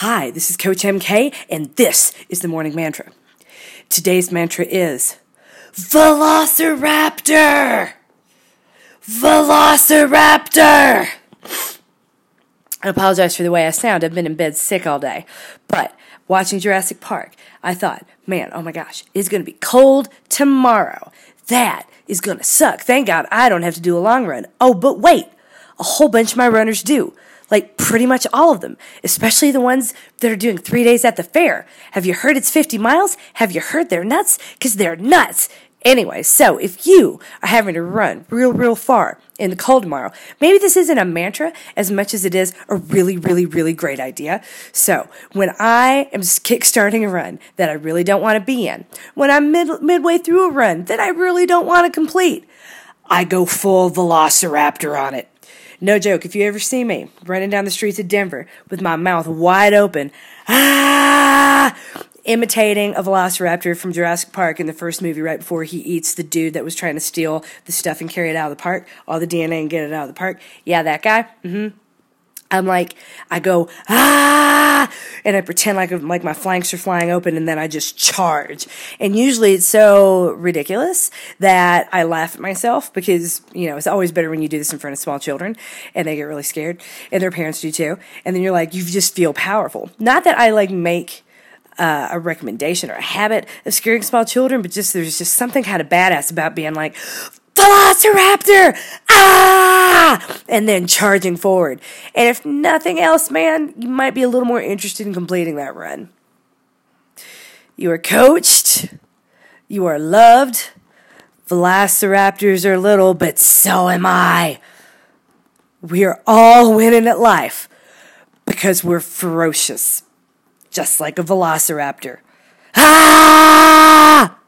Hi, this is Coach MK, and this is the morning mantra. Today's mantra is Velociraptor! Velociraptor! I apologize for the way I sound. I've been in bed sick all day. But watching Jurassic Park, I thought, man, oh my gosh, it's going to be cold tomorrow. That is going to suck. Thank God I don't have to do a long run. Oh, but wait, a whole bunch of my runners do. Like pretty much all of them, especially the ones that are doing three days at the fair. Have you heard it's 50 miles? Have you heard they're nuts? Because they're nuts. Anyway, so if you are having to run real, real far in the cold tomorrow, maybe this isn't a mantra as much as it is a really, really, really great idea. So when I am kickstarting a run that I really don't want to be in, when I'm mid- midway through a run that I really don't want to complete, I go full velociraptor on it. No joke, if you ever see me running down the streets of Denver with my mouth wide open, ah, imitating a velociraptor from Jurassic Park in the first movie right before he eats the dude that was trying to steal the stuff and carry it out of the park, all the DNA and get it out of the park. Yeah, that guy. Mm-hmm. I'm like, I go, ah, and I pretend like, like my flanks are flying open and then I just charge. And usually it's so ridiculous that I laugh at myself because, you know, it's always better when you do this in front of small children and they get really scared and their parents do too. And then you're like, you just feel powerful. Not that I like make, uh, a recommendation or a habit of scaring small children, but just there's just something kind of badass about being like, Velociraptor! Ah! And then charging forward. And if nothing else, man, you might be a little more interested in completing that run. You are coached. You are loved. Velociraptors are little, but so am I. We are all winning at life because we're ferocious, just like a velociraptor. Ah!